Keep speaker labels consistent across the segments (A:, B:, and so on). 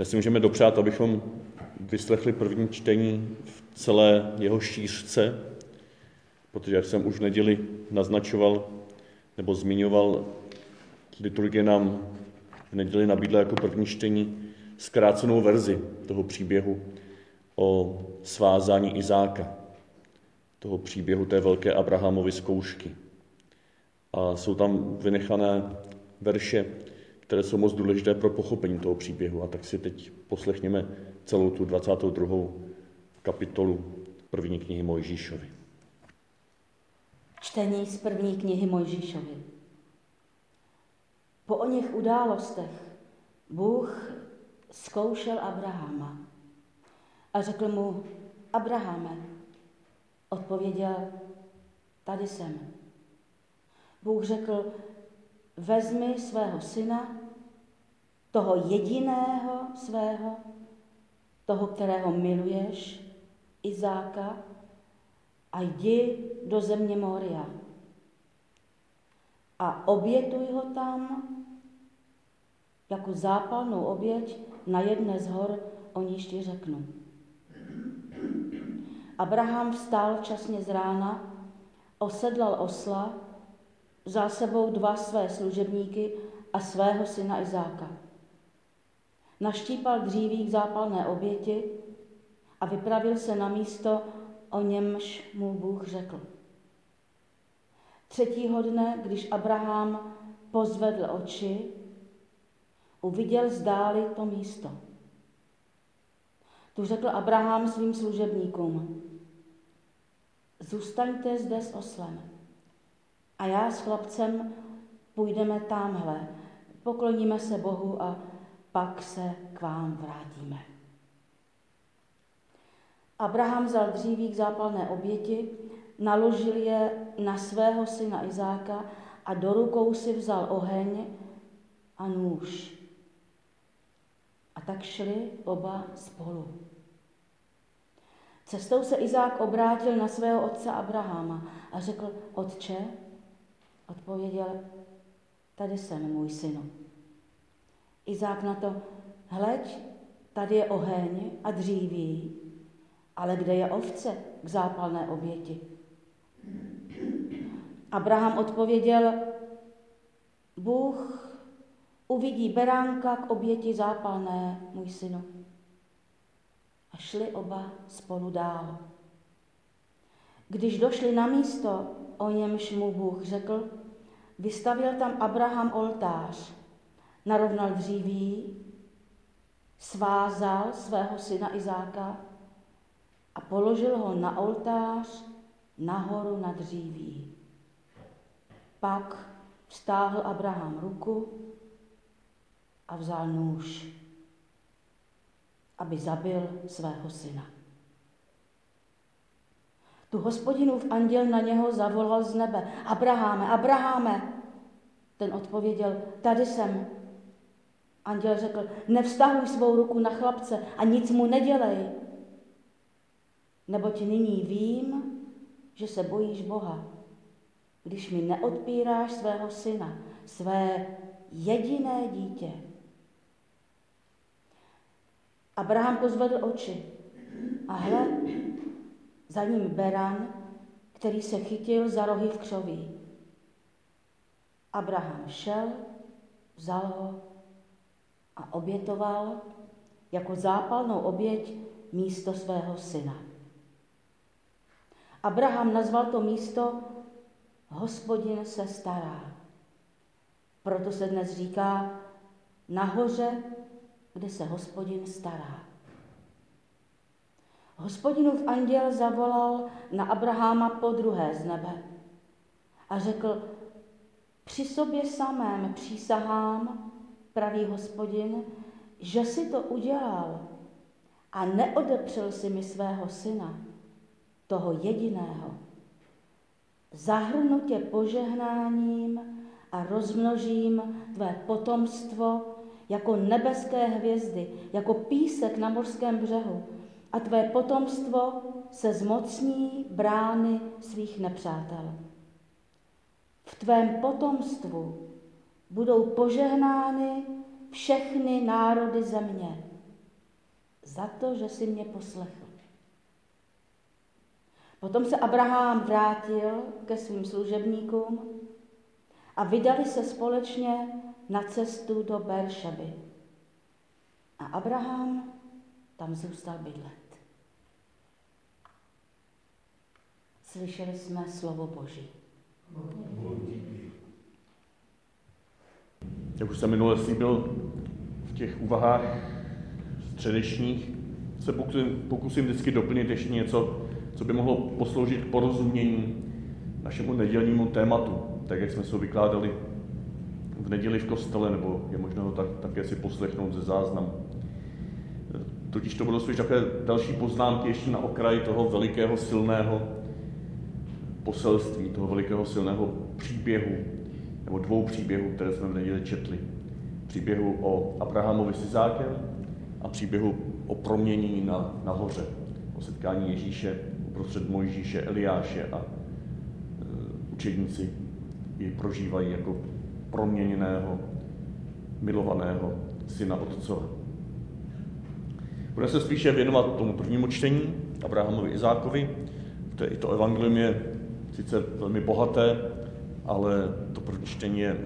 A: Dnes si můžeme dopřát, abychom vyslechli první čtení v celé jeho šířce, protože, jak jsem už v neděli naznačoval nebo zmiňoval, liturgie nám v neděli nabídla jako první čtení zkrácenou verzi toho příběhu o svázání Izáka, toho příběhu té velké Abrahamovy zkoušky. A jsou tam vynechané verše, které jsou moc důležité pro pochopení toho příběhu. A tak si teď poslechněme celou tu 22. kapitolu první knihy Mojžíšovi.
B: Čtení z první knihy Mojžíšovi. Po o něch událostech Bůh zkoušel Abrahama a řekl mu, Abrahame, odpověděl, tady jsem. Bůh řekl, vezmi svého syna, toho jediného svého, toho, kterého miluješ, Izáka, a jdi do země Moria. A obětuj ho tam jako zápalnou oběť na jedné z hor, o níž ti řeknu. Abraham vstal časně z rána, osedlal osla, vzal sebou dva své služebníky a svého syna Izáka. Naštípal dříví k zápalné oběti a vypravil se na místo, o němž mu Bůh řekl. Třetího dne, když Abraham pozvedl oči, uviděl zdáli to místo. Tu řekl Abraham svým služebníkům, zůstaňte zde s oslem a já s chlapcem půjdeme tamhle, pokloníme se Bohu a pak se k vám vrátíme. Abraham vzal dříví k zápalné oběti, naložil je na svého syna Izáka a do rukou si vzal oheň a nůž. A tak šli oba spolu. Cestou se Izák obrátil na svého otce Abrahama a řekl, otče, odpověděl, tady jsem, můj synu. Izák na to, hleď, tady je oheň a dříví, ale kde je ovce k zápalné oběti? Abraham odpověděl, Bůh uvidí beránka k oběti zápalné, můj synu. A šli oba spolu dál. Když došli na místo, o němž mu Bůh řekl, vystavil tam Abraham oltář, narovnal dříví, svázal svého syna Izáka a položil ho na oltář nahoru na dříví. Pak vztáhl Abraham ruku a vzal nůž, aby zabil svého syna. Tu hospodinův anděl na něho zavolal z nebe. Abraháme, Abraháme. Ten odpověděl, tady jsem. Anděl řekl, nevztahuj svou ruku na chlapce a nic mu nedělej. Neboť nyní vím, že se bojíš Boha, když mi neodpíráš svého syna, své jediné dítě. Abraham pozvedl oči a hle, za ním beran, který se chytil za rohy v křoví. Abraham šel, vzal ho a obětoval jako zápalnou oběť místo svého syna. Abraham nazval to místo Hospodin se stará. Proto se dnes říká nahoře, kde se hospodin stará. Hospodinův anděl zavolal na Abraháma po druhé z nebe a řekl, při sobě samém přísahám, pravý hospodin, že si to udělal a neodepřel si mi svého syna, toho jediného. Zahrnu tě požehnáním a rozmnožím tvé potomstvo jako nebeské hvězdy, jako písek na mořském břehu a tvé potomstvo se zmocní brány svých nepřátel. V tvém potomstvu budou požehnány všechny národy země za to, že si mě poslechl. Potom se Abraham vrátil ke svým služebníkům a vydali se společně na cestu do Beršeby. A Abraham tam zůstal bydlet. Slyšeli jsme slovo Boží.
A: Jak už jsem minule slíbil v těch úvahách středečních, se pokusím, pokusím vždycky doplnit ještě něco, co by mohlo posloužit k porozumění našemu nedělnímu tématu, tak jak jsme se ho vykládali v neděli v kostele, nebo je možno ho tak, také si poslechnout ze záznamu. Totiž to budou spíš takové další poznámky ještě na okraji toho velikého silného poselství, toho velikého silného příběhu, nebo dvou příběhů, které jsme v neděli četli. Příběhu o Abrahamovi s Izákem a příběhu o proměnění na, na hoře, o setkání Ježíše uprostřed Mojžíše, Eliáše a e, učedníci jej prožívají jako proměněného, milovaného syna Otcova. Budeme se spíše věnovat tomu prvnímu čtení, Abrahamovi Izákovi. To je, i to evangelium je sice velmi bohaté, ale první čtení je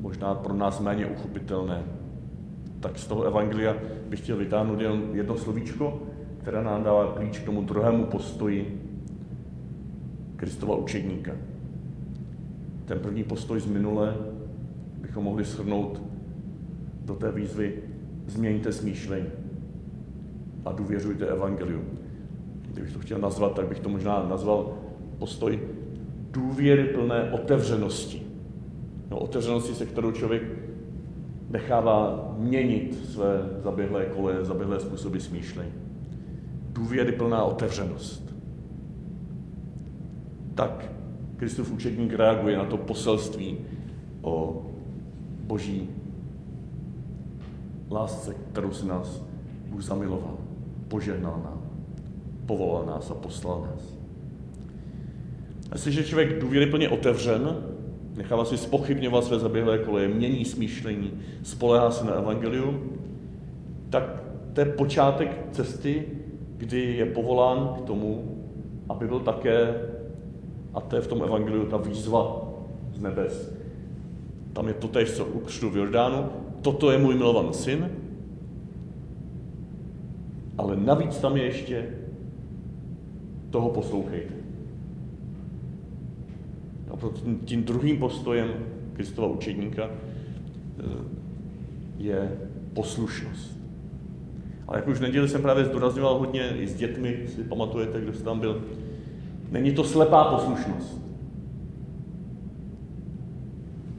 A: možná pro nás méně uchopitelné. Tak z toho evangelia bych chtěl vytáhnout jen jedno slovíčko, které nám dává klíč k tomu druhému postoji Kristova učedníka. Ten první postoj z minule bychom mohli shrnout do té výzvy změňte smýšlení a důvěřujte evangeliu. Kdybych to chtěl nazvat, tak bych to možná nazval postoj důvěry plné otevřenosti. No, otevřenosti, se kterou člověk nechává měnit své zaběhlé koleje, zaběhlé způsoby smýšlení. Důvěry plná otevřenost. Tak Kristův učedník reaguje na to poselství o boží lásce, kterou si nás Bůh zamiloval, požehnal nám, povolal nás a poslal nás. Jestliže člověk důvěryplně otevřen, nechává si spochybňovat své zaběhlé koleje, mění smýšlení, spolehá se na evangelium, tak to je počátek cesty, kdy je povolán k tomu, aby byl také, a to je v tom evangeliu ta výzva z nebes. Tam je to tež, co u křtu v Jordánu, toto je můj milovaný syn, ale navíc tam je ještě toho poslouchejte. Tím druhým postojem Kristova učedníka eh, je poslušnost. Ale jak už v neděli jsem právě zdůrazňoval hodně i s dětmi, si pamatujete, kdo jste tam byl, není to slepá poslušnost.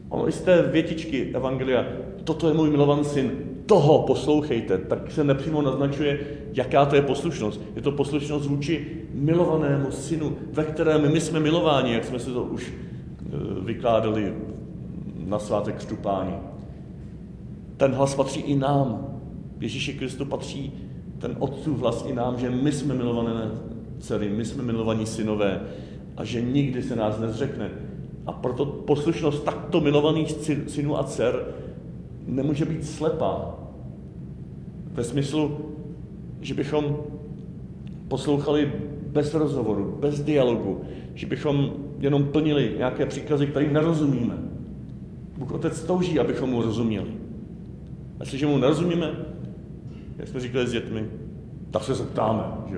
A: Ono i z té větičky Evangelia, toto je můj milovaný syn, toho poslouchejte, tak se nepřímo naznačuje, jaká to je poslušnost. Je to poslušnost vůči milovanému synu, ve kterém my jsme milováni, jak jsme se to už e, vykládali na svátek vstupání. Ten hlas patří i nám. Ježíši Kristu patří ten otcův hlas i nám, že my jsme milované dcery, my jsme milovaní synové a že nikdy se nás nezřekne. A proto poslušnost takto milovaných synů a dcer nemůže být slepá. Ve smyslu, že bychom poslouchali bez rozhovoru, bez dialogu, že bychom jenom plnili nějaké příkazy, které nerozumíme. Bůh Otec touží, abychom mu rozuměli. A jestliže mu nerozumíme, jak jsme říkali s dětmi, tak se zeptáme, že.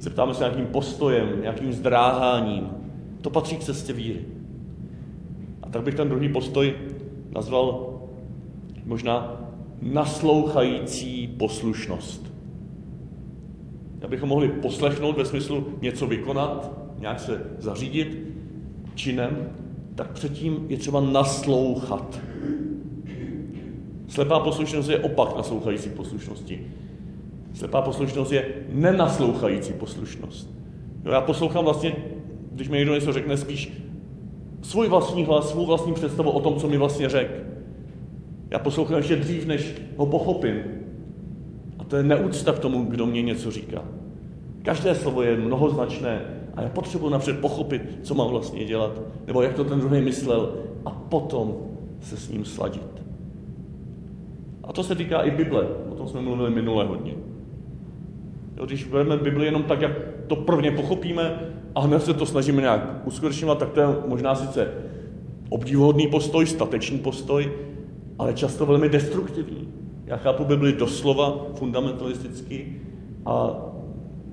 A: Zeptáme se nějakým postojem, nějakým zdráháním. To patří k cestě víry. A tak bych ten druhý postoj nazval možná naslouchající poslušnost. Abychom mohli poslechnout ve smyslu něco vykonat, nějak se zařídit činem, tak předtím je třeba naslouchat. Slepá poslušnost je opak naslouchající poslušnosti. Slepá poslušnost je nenaslouchající poslušnost. Jo, já poslouchám vlastně, když mi někdo něco řekne, spíš svůj vlastní hlas, svou vlastní představu o tom, co mi vlastně řekl. Já poslouchám ještě dřív, než ho pochopím. To je neúcta k tomu, kdo mě něco říká. Každé slovo je mnohoznačné a já potřebuji napřed pochopit, co mám vlastně dělat, nebo jak to ten druhý myslel a potom se s ním sladit. A to se týká i Bible, o tom jsme mluvili minule hodně. Jo, když bereme Bibli jenom tak, jak to prvně pochopíme a hned se to snažíme nějak uskutečňovat, tak to je možná sice obdivuhodný postoj, statečný postoj, ale často velmi destruktivní. Já chápu Bibli doslova fundamentalisticky a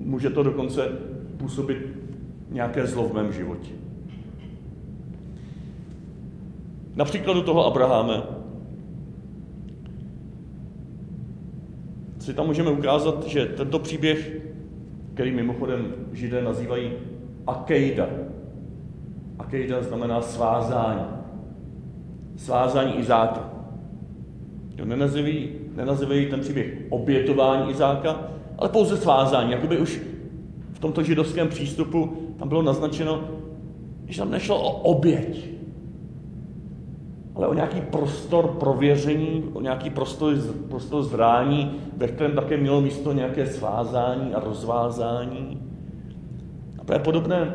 A: může to dokonce působit nějaké zlo v mém životě. Například do toho Abraháme si tam můžeme ukázat, že tento příběh, který mimochodem židé nazývají Akejda. Akejda znamená svázání. Svázání Izáka. Jo, nenazývají, nenazývají ten příběh obětování Izáka, ale pouze svázání. Jakoby už v tomto židovském přístupu tam bylo naznačeno, že tam nešlo o oběť, ale o nějaký prostor prověření, o nějaký prostor, prostor zrání, ve kterém také mělo místo nějaké svázání a rozvázání. A je podobné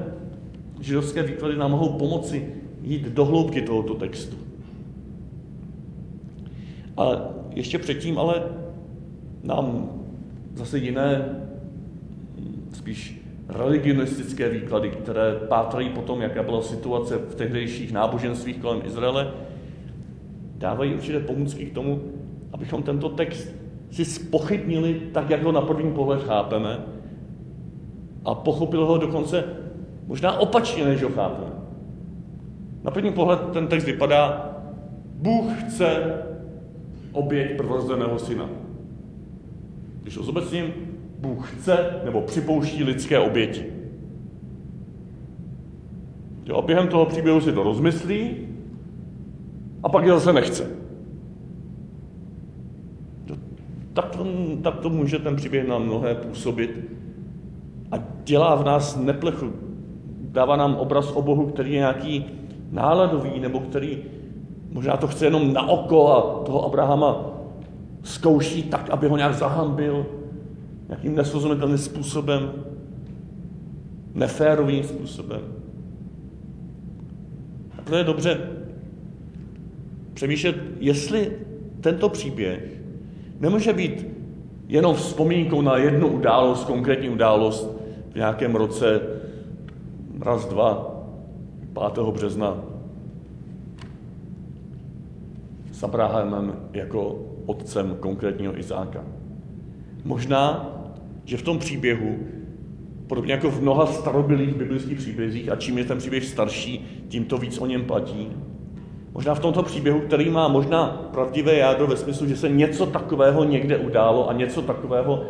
A: židovské výklady nám mohou pomoci jít do hloubky tohoto textu. A ještě předtím ale nám zase jiné, spíš religionistické výklady, které pátrají potom, jaká byla situace v tehdejších náboženstvích kolem Izraele, dávají určité pomůcky k tomu, abychom tento text si spochybnili tak, jak ho na první pohled chápeme a pochopil ho dokonce možná opačně, než ho chápeme. Na první pohled ten text vypadá, Bůh chce oběť prvorozeného syna. Když to zobecním, Bůh chce nebo připouští lidské oběti. Jo, a během toho příběhu si to rozmyslí a pak je zase nechce. Tak to, tak to může ten příběh na mnohé působit a dělá v nás neplechu. Dává nám obraz o Bohu, který je nějaký náladový, nebo který možná to chce jenom na oko a toho Abrahama zkouší tak, aby ho nějak zahambil, nějakým nesrozumitelným způsobem, neférovým způsobem. A to je dobře přemýšlet, jestli tento příběh nemůže být jenom vzpomínkou na jednu událost, konkrétní událost v nějakém roce, raz, dva, 5. března s Abrahamem jako otcem konkrétního Izáka. Možná, že v tom příběhu, podobně jako v mnoha starobilých biblických příbězích, a čím je ten příběh starší, tím to víc o něm platí, Možná v tomto příběhu, který má možná pravdivé jádro ve smyslu, že se něco takového někde událo a něco takového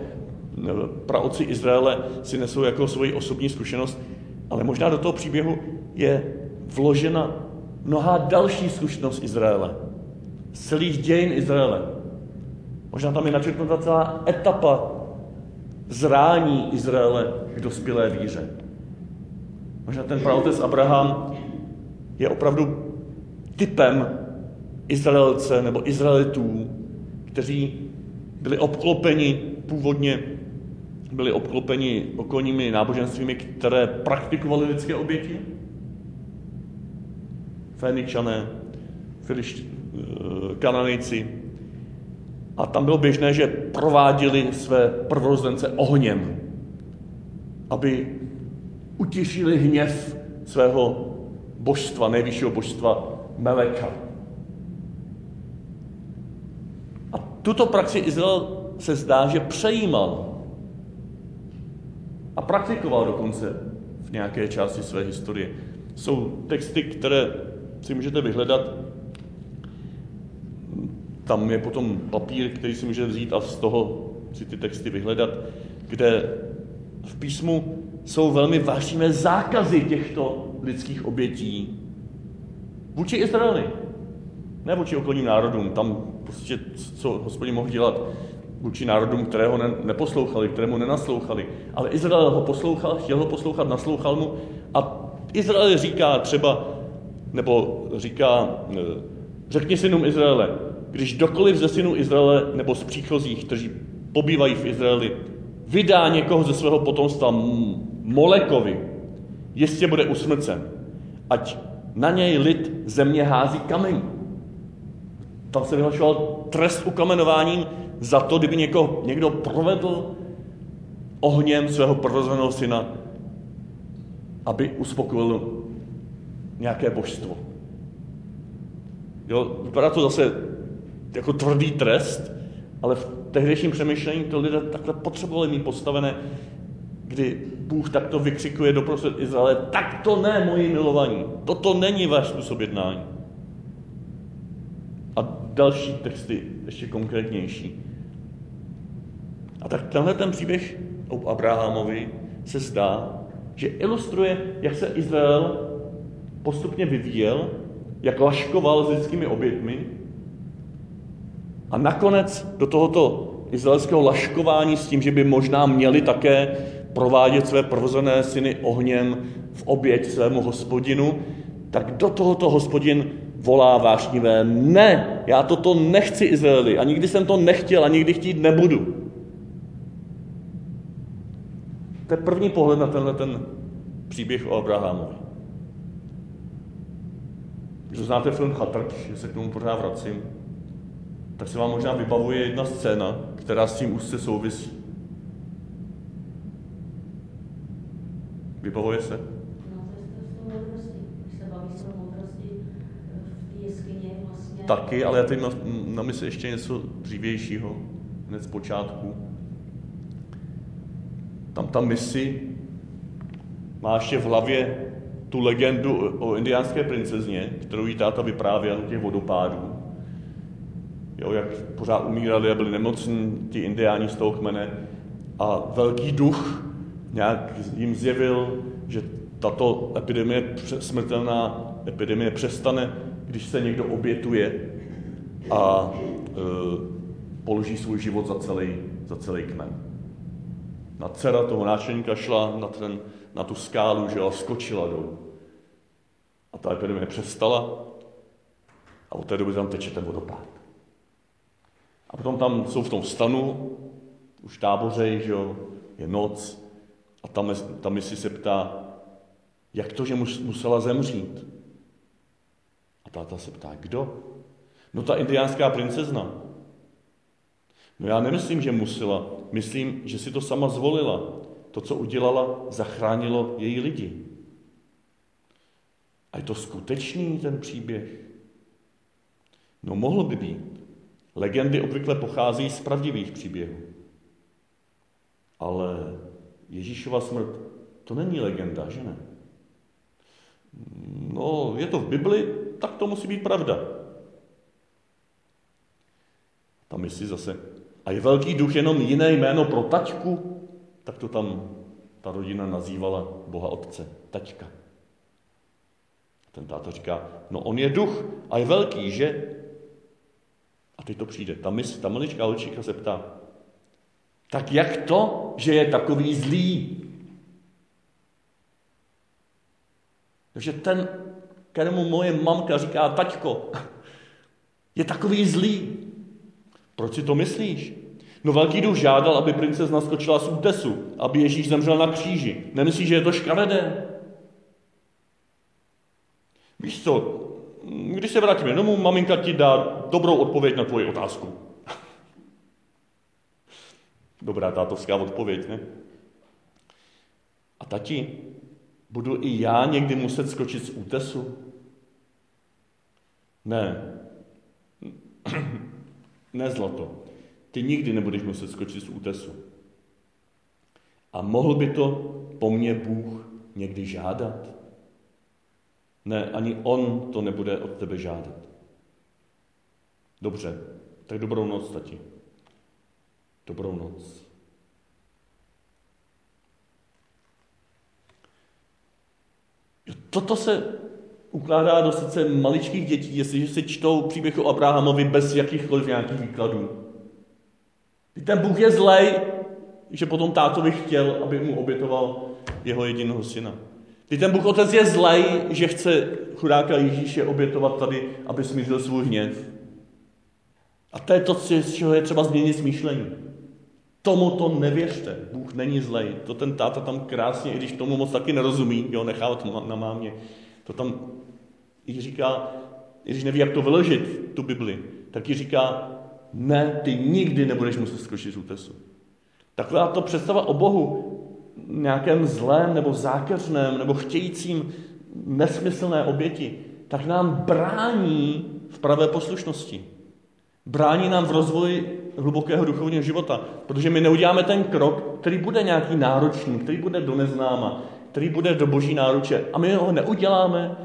A: praoci Izraele si nesou jako svoji osobní zkušenost, ale možná do toho příběhu je vložena mnohá další zkušenost Izraele. Z celých dějin Izraele. Možná tam je načrtnuta celá etapa zrání Izraele k dospělé víře. Možná ten praotec Abraham je opravdu typem Izraelce nebo Izraelitů, kteří byli obklopeni původně byli obklopeni okolními náboženstvími, které praktikovaly lidské oběti. Féničané, Kananejci. A tam bylo běžné, že prováděli své prvorozence ohněm, aby utišili hněv svého božstva, nejvyššího božstva Meleka. A tuto praxi Izrael se zdá, že přejímal a praktikoval dokonce v nějaké části své historie. Jsou texty, které si můžete vyhledat. Tam je potom papír, který si můžete vzít a z toho si ty texty vyhledat, kde v písmu jsou velmi vážné zákazy těchto lidských obětí, Vůči Izraeli, ne vůči okolním národům. Tam prostě, co hospodin mohl dělat vůči národům, kterého ne, neposlouchali, kterému nenaslouchali. Ale Izrael ho poslouchal, chtěl ho poslouchat, naslouchal mu. A Izrael říká třeba, nebo říká, e, řekni synům Izraele, když dokoliv ze synů Izraele nebo z příchozích, kteří pobývají v Izraeli, vydá někoho ze svého potomstva Molekovi, jistě bude usmrcen. Ať na něj lid země hází kamen. Tam se vyhlašoval trest ukamenováním za to, kdyby někoho, někdo provedl ohněm svého prorozeného syna, aby uspokojil nějaké božstvo. Jo, vypadá to zase jako tvrdý trest, ale v tehdejším přemýšlení to lidé takhle potřebovali mít postavené, kdy Bůh takto vykřikuje doprostřed Izraele, tak to ne, moji milovaní, toto není váš způsob jednání. A další texty, ještě konkrétnější. A tak tenhle ten příběh o Abrahamovi se zdá, že ilustruje, jak se Izrael postupně vyvíjel, jak laškoval s lidskými obětmi a nakonec do tohoto izraelského laškování s tím, že by možná měli také provádět své prvozené syny ohněm v oběť svému hospodinu, tak do tohoto hospodin volá vášnivé, ne, já toto nechci Izraeli a nikdy jsem to nechtěl a nikdy chtít nebudu. To je první pohled na tenhle ten příběh o Abrahamovi. Když znáte film Chatrč, že se k tomu pořád vracím, tak se vám možná vybavuje jedna scéna, která s tím úzce souvisí. Vybavuje se?
B: No, vlastně.
A: Taky, ale já teď na, na mysli ještě něco dřívějšího, hned z počátku. Tam ta misi má ještě v hlavě tu legendu o indiánské princezně, kterou jí táta vyprávěl těch vodopádů. Jo, jak pořád umírali a byli nemocní ti indiáni z toho kmene. A velký duch nějak jim zjevil, že tato epidemie, smrtelná epidemie přestane, když se někdo obětuje a e, položí svůj život za celý, za celý kmen. Na dcera toho náčelníka šla na, ten, na tu skálu, že a skočila dolů. A ta epidemie přestala a od té doby tam teče ten vodopád. A potom tam jsou v tom stanu, už tábořej, že jo, je noc, a tam, tam misi se ptá, jak to, že musela zemřít? A táta se ptá, kdo? No ta indiánská princezna. No já nemyslím, že musela. Myslím, že si to sama zvolila. To, co udělala, zachránilo její lidi. A je to skutečný ten příběh? No mohl by být. Legendy obvykle pochází z pravdivých příběhů. Ale Ježíšova smrt, to není legenda, že ne? No, je to v Bibli, tak to musí být pravda. Tam si zase. A je velký duch jenom jiné jméno pro taťku? Tak to tam ta rodina nazývala Boha Otce, taťka. Ten táta říká, no on je duch a je velký, že? Teď to přijde. Ta, mis, ta maličká holčíka se ptá, tak jak to, že je takový zlý? Takže ten, kterému moje mamka říká taťko, je takový zlý. Proč si to myslíš? No velký duch žádal, aby princezna skočila z útesu, aby Ježíš zemřel na kříži. Nemyslíš, že je to škaredé? Víš co, když se vrátíme domů, maminka ti dá dobrou odpověď na tvoji otázku. Dobrá tátovská odpověď, ne? A tati, budu i já někdy muset skočit z útesu? Ne. ne, zlato. Ty nikdy nebudeš muset skočit z útesu. A mohl by to po mně Bůh někdy žádat? Ne, ani On to nebude od tebe žádat. Dobře, tak dobrou noc, tati. Dobrou noc. Toto se ukládá do srdce maličkých dětí, jestliže si čtou příběh o Abrahamovi bez jakýchkoliv nějakých výkladů. Ten Bůh je zlej, že potom tátovi chtěl, aby mu obětoval jeho jediného syna. Ty ten Bůh Otec je zlej, že chce chudáka Ježíše obětovat tady, aby smířil svůj hněv. A to je to, z čeho je třeba změnit smýšlení. Tomu to nevěřte. Bůh není zlej. To ten táta tam krásně, i když tomu moc taky nerozumí, jo, nechá to na mámě, to tam i říká, i když neví, jak to vyložit, tu Bibli, tak ti říká, ne, ty nikdy nebudeš muset skočit z útesu. Taková to představa o Bohu, nějakém zlém nebo zákeřném nebo chtějícím nesmyslné oběti, tak nám brání v pravé poslušnosti. Brání nám v rozvoji hlubokého duchovního života, protože my neuděláme ten krok, který bude nějaký náročný, který bude do neznáma, který bude do boží náruče. A my ho neuděláme,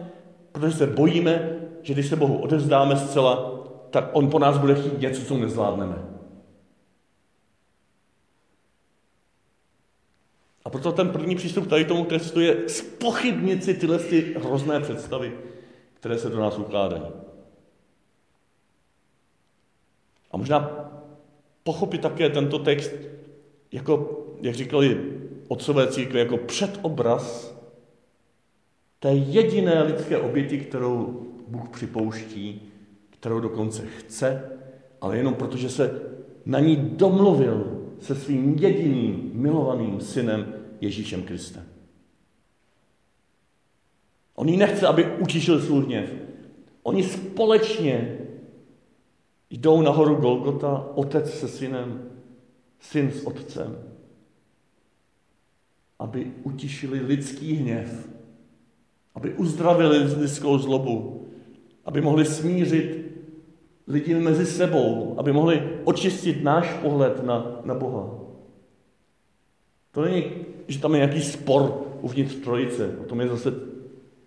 A: protože se bojíme, že když se Bohu odevzdáme zcela, tak on po nás bude chtít něco, co nezvládneme. A proto ten první přístup tady tomu textu je spochybnit si tyhle ty hrozné představy, které se do nás ukládají. A možná pochopit také tento text jako, jak říkali otcové církve, jako předobraz té jediné lidské oběti, kterou Bůh připouští, kterou dokonce chce, ale jenom protože se na ní domluvil se svým jediným milovaným synem Ježíšem Kristem. On jí nechce, aby utišil svůj hněv. Oni společně jdou nahoru Golgota, otec se synem, syn s otcem, aby utišili lidský hněv, aby uzdravili lidskou zlobu, aby mohli smířit lidi mezi sebou, aby mohli očistit náš pohled na, na Boha. To není, že tam je nějaký spor uvnitř trojice. O tom je zase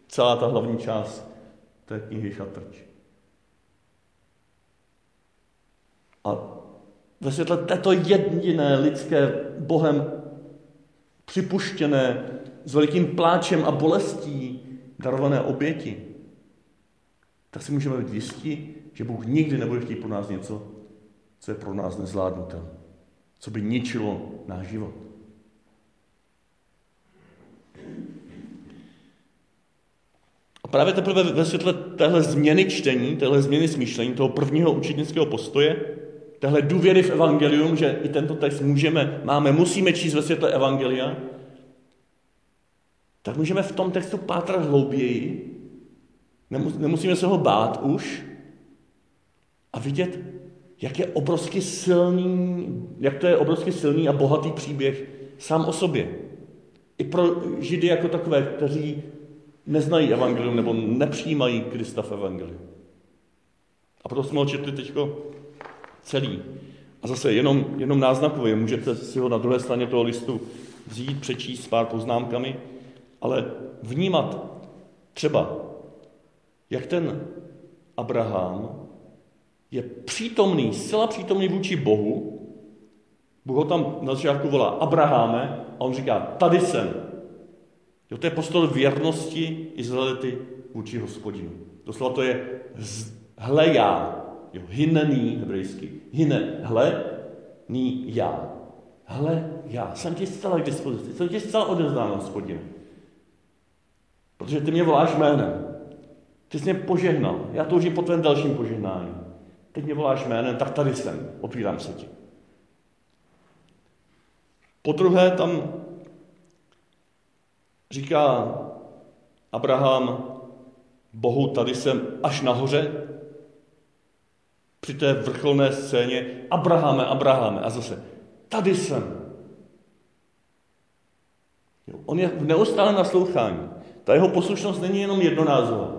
A: celá ta hlavní část té knihy Šatrč. A ve světle této jediné lidské Bohem připuštěné s velikým pláčem a bolestí darované oběti, tak si můžeme být jistí, že Bůh nikdy nebude chtít po nás něco, co je pro nás nezvládnutelné, co by ničilo náš život. A právě teprve ve světle téhle změny čtení, téhle změny smýšlení, toho prvního učitnického postoje, téhle důvěry v evangelium, že i tento text můžeme, máme, musíme číst ve světle evangelia, tak můžeme v tom textu pátrat hlouběji, nemusíme se ho bát už a vidět, jak je obrovsky silný, jak to je obrovsky silný a bohatý příběh sám o sobě. I pro Židy jako takové, kteří neznají evangelium nebo nepřijímají Krista v evangeliu. A proto jsme ho četli teďko celý. A zase jenom, jenom náznakově, můžete si ho na druhé straně toho listu vzít, přečíst s pár poznámkami, ale vnímat třeba, jak ten Abraham je přítomný, zcela přítomný vůči Bohu. Bůh ho tam na začátku volá Abraháme a on říká, tady jsem. Jo, to je postoj věrnosti Izraelity vůči hospodinu. Doslova to je hle já. Jo, hinený hebrejský. Hine, hle, ní já. Hle, já jsem ti zcela k dispozici, jsem ti zcela odezdán, hospodinu. Protože ty mě voláš jménem. Ty jsi mě požehnal. Já toužím po tvém dalším požehnání. Teď mě voláš jménem, tak tady jsem. Otvírám se ti. Po druhé tam říká Abraham Bohu, tady jsem až nahoře, při té vrcholné scéně, Abrahame, Abrahame, a zase, tady jsem. Jo, on je v neustálém naslouchání. Ta jeho poslušnost není jenom jednorázová.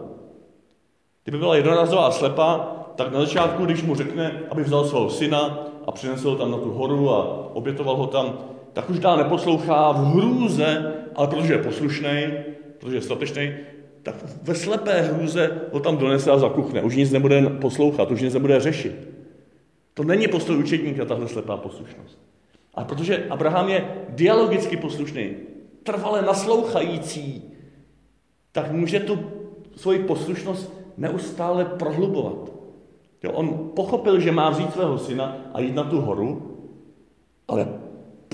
A: Kdyby byla jednorázová a slepá, tak na začátku, když mu řekne, aby vzal svého syna a přinesl ho tam na tu horu a obětoval ho tam, tak už dál neposlouchá v hrůze, ale protože je poslušný, protože je statečný, tak ve slepé hrůze ho tam donese a zakuchne. Už nic nebude poslouchat, už nic nebude řešit. To není postoj učetníka, tahle slepá poslušnost. A protože Abraham je dialogicky poslušný, trvale naslouchající, tak může tu svoji poslušnost neustále prohlubovat. Jo, on pochopil, že má vzít svého syna a jít na tu horu, ale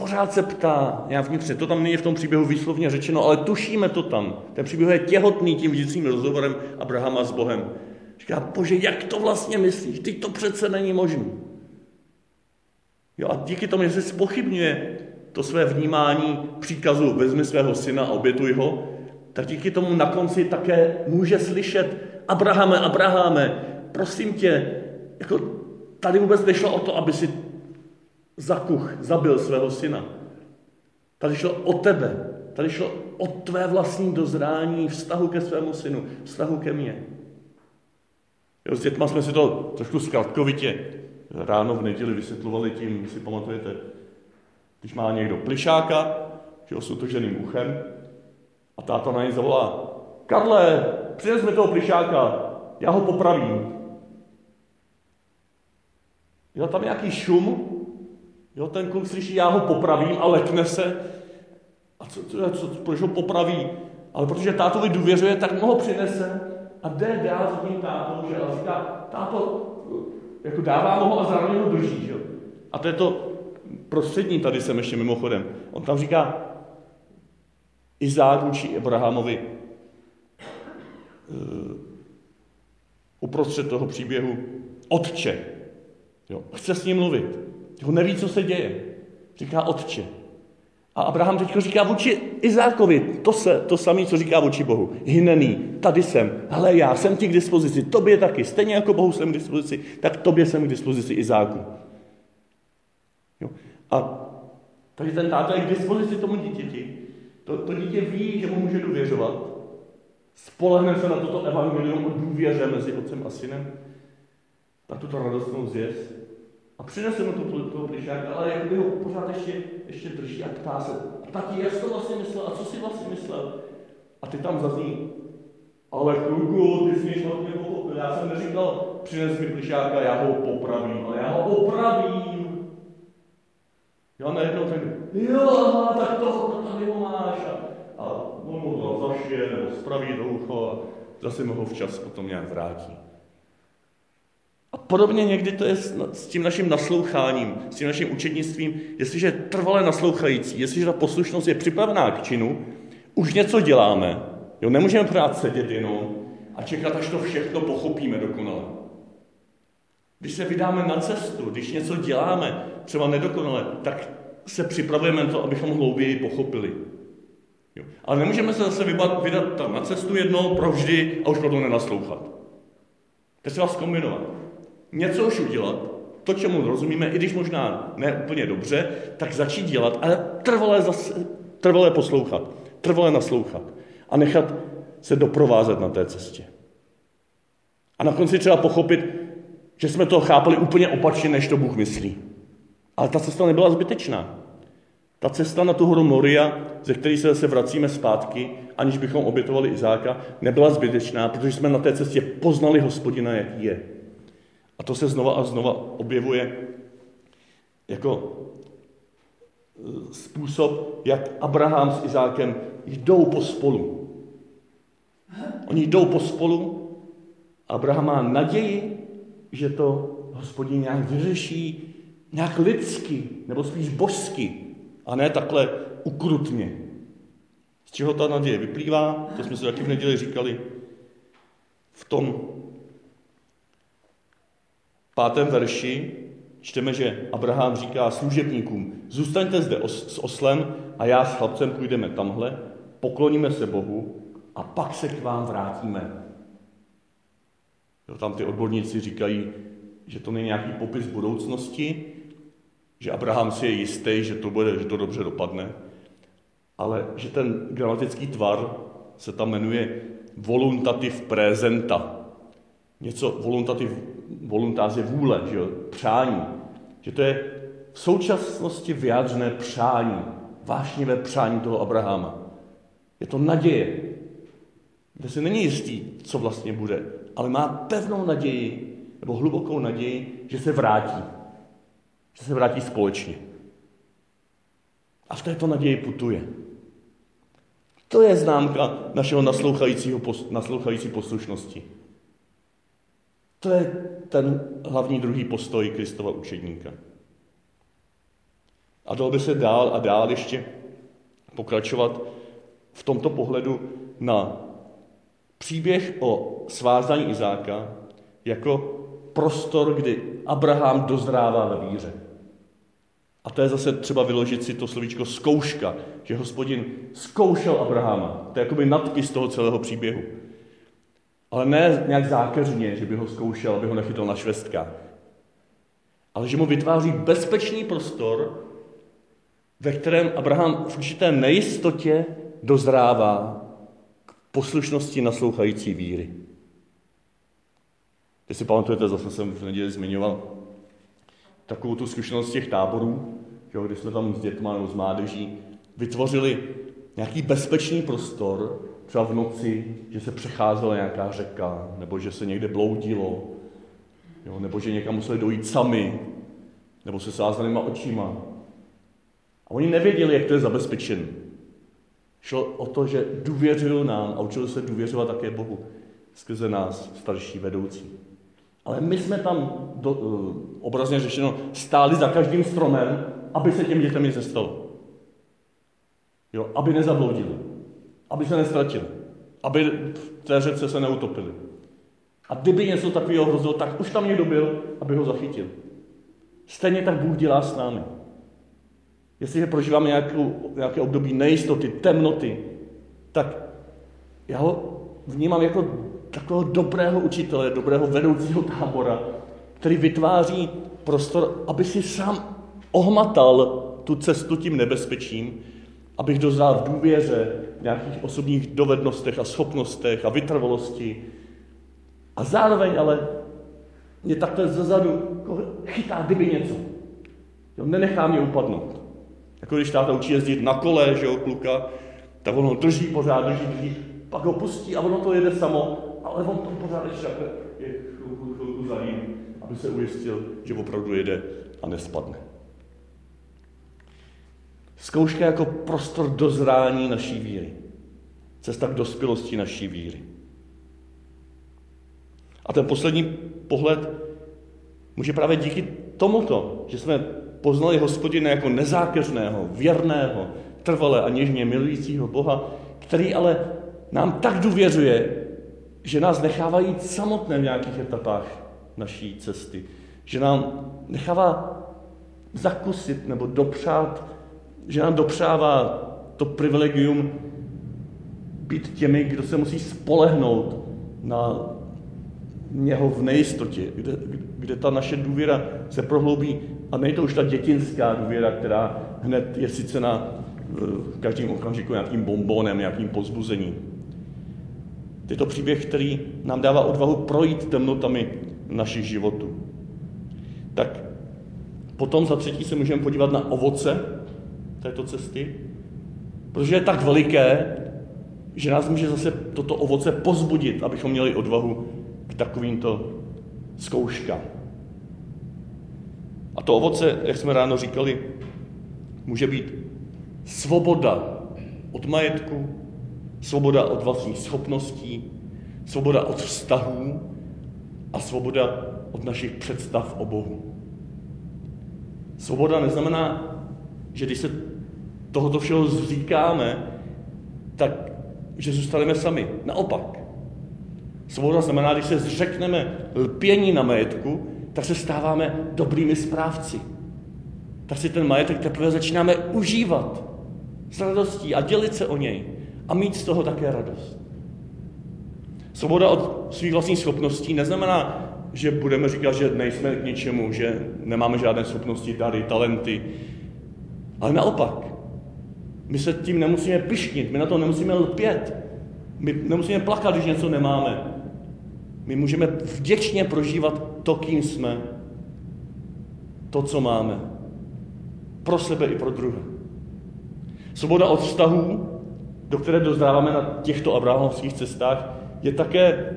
A: pořád se ptá, já vnitřně, to tam není v tom příběhu výslovně řečeno, ale tušíme to tam. Ten příběh je těhotný tím vnitřním rozhovorem Abrahama s Bohem. Říká, bože, jak to vlastně myslíš? Teď to přece není možné. Jo, a díky tomu, že se spochybňuje to své vnímání příkazu vezmi svého syna a obětuj ho, tak díky tomu na konci také může slyšet Abrahame, Abrahame, prosím tě, jako tady vůbec nešlo o to, aby si zakuch, zabil svého syna. Tady šlo o tebe. Tady šlo o tvé vlastní dozrání, vztahu ke svému synu, vztahu ke mně. Jo, s dětma jsme si to trošku zkratkovitě ráno v neděli vysvětlovali tím, si pamatujete, když má někdo plišáka, že s utoženým uchem, a táta na něj zavolá, Karle, přines mi toho plišáka, já ho popravím. Jo, tam nějaký šum, jo, ten kluk slyší, já ho popravím a lekne se. A co, co, co, proč ho popraví? Ale protože tátovi důvěřuje, tak mu ho přinese a jde dál za tím tátou, že a říká, táto, jako dává mu ho a zároveň ho drží, že? A to je to prostřední tady jsem ještě mimochodem. On tam říká, Izák vůči Abrahamovi uh, uprostřed toho příběhu otče. Jo, chce s ním mluvit. On neví, co se děje. Říká otče. A Abraham teď říká vůči Izákovi to, se, to samé, co říká vůči Bohu. Hynený, tady jsem, hele já jsem ti k dispozici, tobě taky, stejně jako Bohu jsem k dispozici, tak tobě jsem k dispozici Izáku. Jo. A takže ten táta je k dispozici tomu dítěti. To, to dítě ví, že mu může důvěřovat. Spolehne se na toto evangelium o důvěře mezi otcem a synem. Na tuto radostnou zvěst. Přinese mu to, toho plišáka, ale jak by ho pořád ještě, ještě drží a ptá se, tati, jak jsi to vlastně myslel, a co jsi vlastně myslel? A ty tam zazní, ale kluku, ty jsi mě špatně pochopil, já jsem neříkal, přines mi plišáka, já ho popravím, ale já ho opravím. Já najednou řeknu, jo, tak to, to tady ho máš. A, on to zašije, nebo spraví do ucho a zase mu ho včas potom nějak vrátí. Podobně někdy to je s tím naším nasloucháním, s tím naším učednictvím. Jestliže je trvale naslouchající, jestliže ta poslušnost je připravená k činu, už něco děláme. Jo, nemůžeme pořád sedět jenom a čekat, až to všechno pochopíme dokonale. Když se vydáme na cestu, když něco děláme, třeba nedokonale, tak se připravujeme na to, abychom hlouběji pochopili. Jo. Ale nemůžeme se zase vydat, vydat tam na cestu jednou provždy a už potom nenaslouchat. To se vás kombinovat něco už udělat, to, čemu rozumíme, i když možná ne úplně dobře, tak začít dělat, ale trvalé, zase, trvalé poslouchat, trvalé naslouchat a nechat se doprovázet na té cestě. A na konci třeba pochopit, že jsme to chápali úplně opačně, než to Bůh myslí. Ale ta cesta nebyla zbytečná. Ta cesta na tu horu Moria, ze které se zase vracíme zpátky, aniž bychom obětovali Izáka, nebyla zbytečná, protože jsme na té cestě poznali hospodina, jaký je. To se znova a znova objevuje jako e, způsob, jak Abraham s Izákem jdou pospolu. Oni jdou pospolu, Abraham má naději, že to hospodin nějak vyřeší, nějak lidsky, nebo spíš božsky, a ne takhle ukrutně. Z čeho ta naděje vyplývá, to jsme se taky v neděli říkali, v tom, pátém verši čteme, že Abraham říká služebníkům, zůstaňte zde os- s oslem a já s chlapcem půjdeme tamhle, pokloníme se Bohu a pak se k vám vrátíme. Jo, tam ty odborníci říkají, že to není nějaký popis budoucnosti, že Abraham si je jistý, že to, bude, že to dobře dopadne, ale že ten gramatický tvar se tam jmenuje voluntativ presenta. Něco voluntativ voluntář je vůle, že jo? přání. Že to je v současnosti vyjádřené přání, vášnivé přání toho Abrahama. Je to naděje. Kde se není jistý, co vlastně bude, ale má pevnou naději, nebo hlubokou naději, že se vrátí. Že se vrátí společně. A v této naději putuje. To je známka našeho naslouchajícího, naslouchající poslušnosti. To je ten hlavní druhý postoj Kristova učedníka. A dalo by se dál a dál ještě pokračovat v tomto pohledu na příběh o svázání Izáka jako prostor, kdy Abraham dozrává ve víře. A to je zase třeba vyložit si to slovíčko zkouška, že hospodin zkoušel Abrahama. To je jakoby nadpis toho celého příběhu. Ale ne nějak zákeřně, že by ho zkoušel, aby ho nechytil na švestkách. ale že mu vytváří bezpečný prostor, ve kterém Abraham v určité nejistotě dozrává k poslušnosti naslouchající víry. Když si pamatujete, zase jsem v neděli zmiňoval takovou tu zkušenost těch táborů, že když jsme tam s dětma nebo s mládeží vytvořili nějaký bezpečný prostor, třeba v noci, že se přecházela nějaká řeka, nebo že se někde bloudilo, jo, nebo že někam museli dojít sami, nebo se sázanýma očima. A oni nevěděli, jak to je zabezpečen. Šlo o to, že důvěřují nám a učili se důvěřovat také Bohu skrze nás, starší vedoucí. Ale my jsme tam, do, uh, obrazně řešeno, stáli za každým stromem, aby se těm dětem nic nestalo. Jo, aby nezabloudili, aby se nestratili, aby v té řece se neutopili. A kdyby něco takového hrozilo, tak už tam někdo byl, aby ho zachytil. Stejně tak Bůh dělá s námi. Jestliže prožíváme nějakou, nějaké období nejistoty, temnoty, tak já ho vnímám jako takového dobrého učitele, dobrého vedoucího tábora, který vytváří prostor, aby si sám ohmatal tu cestu tím nebezpečím, abych dozrál v důvěře, nějakých osobních dovednostech a schopnostech a vytrvalosti. A zároveň ale mě takhle zezadu chytá, kdyby něco. Jo, nenechá mě upadnout. Jako když táta učí jezdit na kole, že jo, kluka, tak ono drží pořád, drží, drží, pak ho pustí a ono to jede samo, ale on to pořád ještě je chvilku, chvilku za ním, aby se ujistil, že opravdu jede a nespadne. Zkouška jako prostor dozrání naší víry. Cesta k dospělosti naší víry. A ten poslední pohled může právě díky tomuto, že jsme poznali hospodina jako nezákeřného, věrného, trvale a něžně milujícího Boha, který ale nám tak důvěřuje, že nás nechává jít samotné v nějakých etapách naší cesty. Že nám nechává zakusit nebo dopřát, že nám dopřává to privilegium být těmi, kdo se musí spolehnout na něho v nejistotě, kde, kde ta naše důvěra se prohloubí a není to už ta dětinská důvěra, která hned je sice na v každém okamžiku nějakým bombonem, nějakým pozbuzením. Je to příběh, který nám dává odvahu projít temnotami našich životů. Tak potom za třetí se můžeme podívat na ovoce této cesty, protože je tak veliké, že nás může zase toto ovoce pozbudit, abychom měli odvahu k takovýmto zkouškám. A to ovoce, jak jsme ráno říkali, může být svoboda od majetku, svoboda od vlastních schopností, svoboda od vztahů a svoboda od našich představ o Bohu. Svoboda neznamená, že když se tohoto všeho zříkáme, tak že zůstaneme sami. Naopak. Svoboda znamená, když se zřekneme lpění na majetku, tak se stáváme dobrými správci. Tak si ten majetek teprve začínáme užívat s radostí a dělit se o něj a mít z toho také radost. Svoboda od svých vlastních schopností neznamená, že budeme říkat, že nejsme k ničemu, že nemáme žádné schopnosti, dary, talenty. Ale naopak, my se tím nemusíme pišnit, my na to nemusíme lpět, my nemusíme plakat, když něco nemáme. My můžeme vděčně prožívat to, kým jsme, to, co máme. Pro sebe i pro druhé. Svoboda od vztahů, do které dozdáváme na těchto abrahamovských cestách, je také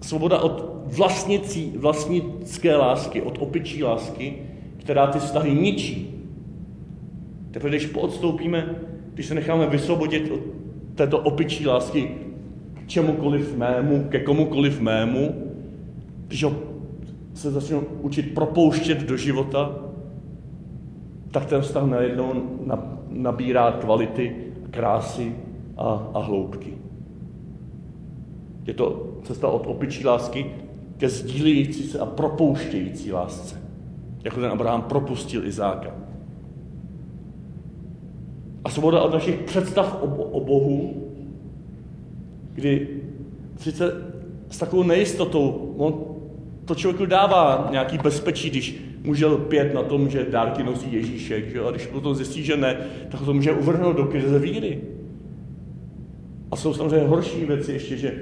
A: svoboda od vlastnicí, vlastnické lásky, od opičí lásky, která ty vztahy ničí. Teprve když poodstoupíme, když se necháme vysvobodit od této opičí lásky k čemukoliv mému, ke komukoliv mému, když ho se začnu učit propouštět do života, tak ten vztah najednou nabírá kvality, krásy a, a hloubky. Je to cesta od opičí lásky ke sdílející se a propouštějící lásce. Jako ten Abraham propustil Izáka. A svoboda od našich představ o, o Bohu, kdy sice s takovou nejistotou, on to člověku dává nějaký bezpečí, když může lpět na tom, že dárky nosí Ježíšek, že? a když potom zjistí, že ne, tak to může uvrhnout do krize víry. A jsou samozřejmě horší věci ještě, že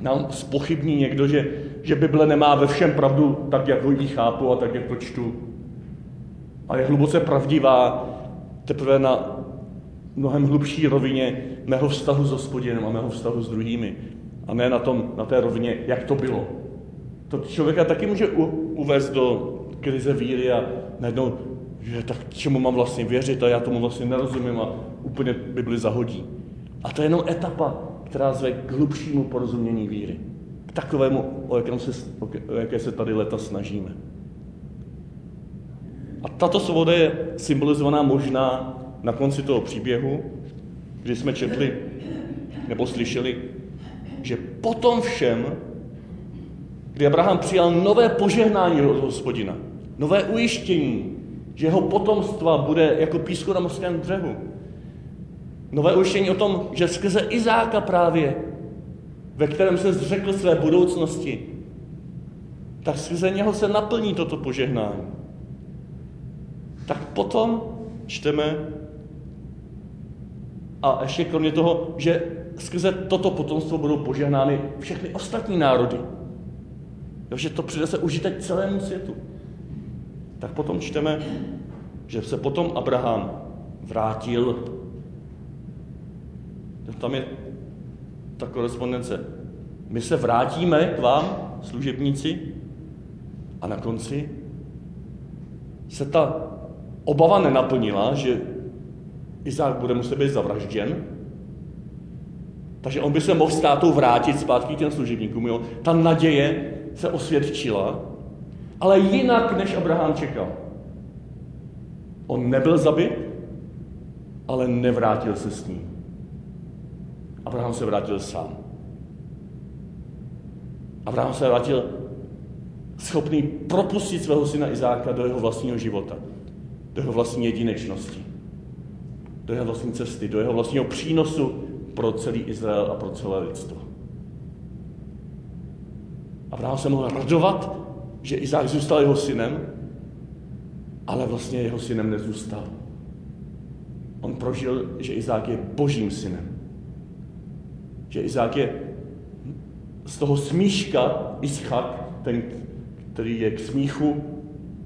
A: nám spochybní někdo, že, že Bible nemá ve všem pravdu tak, jak ho ji chápu a tak, jak to čtu. A je hluboce pravdivá teprve na mnohem hlubší rovině mého vztahu s hospodinem a mého vztahu s druhými. A ne na, tom, na té rovině, jak to bylo. To člověka taky může u, uvést do krize víry a najednou, že tak čemu mám vlastně věřit a já tomu vlastně nerozumím a úplně Bibli zahodí. A to je jenom etapa, která zve k hlubšímu porozumění víry. K takovému, o, jakém se, o jaké se tady leta snažíme. A tato svoboda je symbolizovaná možná na konci toho příběhu, kdy jsme četli nebo slyšeli, že potom všem, kdy Abraham přijal nové požehnání od hospodina, nové ujištění, že jeho potomstva bude jako písku na mořském břehu, Nové ujištění o tom, že skrze Izáka právě, ve kterém se zřekl své budoucnosti, tak skrze něho se naplní toto požehnání. Tak potom čteme, a ještě kromě toho, že skrze toto potomstvo budou požehnány všechny ostatní národy. Jo, že to přinese užitek celému světu. Tak potom čteme, že se potom Abraham vrátil tam je ta korespondence. My se vrátíme k vám, služebníci, a na konci se ta obava nenaplnila, že Izák bude muset být zavražděn, takže on by se mohl státu vrátit zpátky k těm služebníkům. Jo? Ta naděje se osvědčila, ale jinak, než Abraham čekal. On nebyl zabit, ale nevrátil se s ním. Abraham se vrátil sám. Abraham se vrátil schopný propustit svého syna Izáka do jeho vlastního života, do jeho vlastní jedinečnosti, do jeho vlastní cesty, do jeho vlastního přínosu pro celý Izrael a pro celé lidstvo. Abraham se mohl radovat, že Izák zůstal jeho synem, ale vlastně jeho synem nezůstal. On prožil, že Izák je božím synem že Izák je z toho smíška Ischak, ten, který je k smíchu,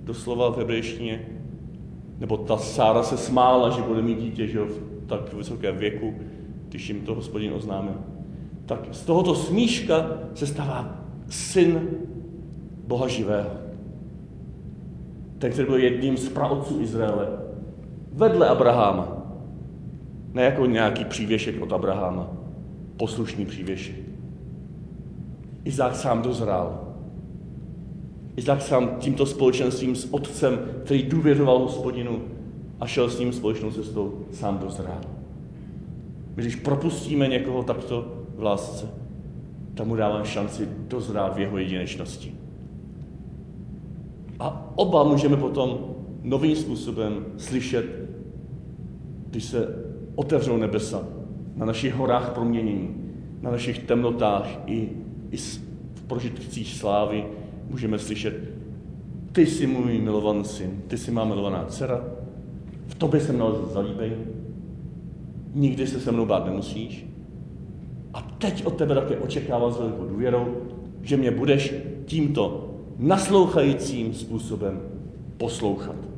A: doslova v hebrejštině, nebo ta Sára se smála, že bude mít dítě že v tak vysokém věku, když jim to hospodin oznámil. Tak z tohoto smíška se stává syn Boha živého. Ten, který byl jedním z praotců Izraele. Vedle Abraháma. Ne jako nějaký přívěšek od Abraháma poslušný přívěšek. Izák sám dozrál. Izák sám tímto společenstvím s otcem, který důvěřoval hospodinu a šel s ním společnou cestou, sám dozrál. My když propustíme někoho takto v lásce, tak mu dáváme šanci dozrát v jeho jedinečnosti. A oba můžeme potom novým způsobem slyšet, když se otevřou nebesa na našich horách proměnění, na našich temnotách i, i v prožitcích slávy můžeme slyšet, ty jsi můj milovaný syn, ty jsi má milovaná dcera, v tobě jsem měl zalíbení, nikdy se se mnou bát nemusíš. A teď od tebe také očekávám s velikou důvěrou, že mě budeš tímto naslouchajícím způsobem poslouchat.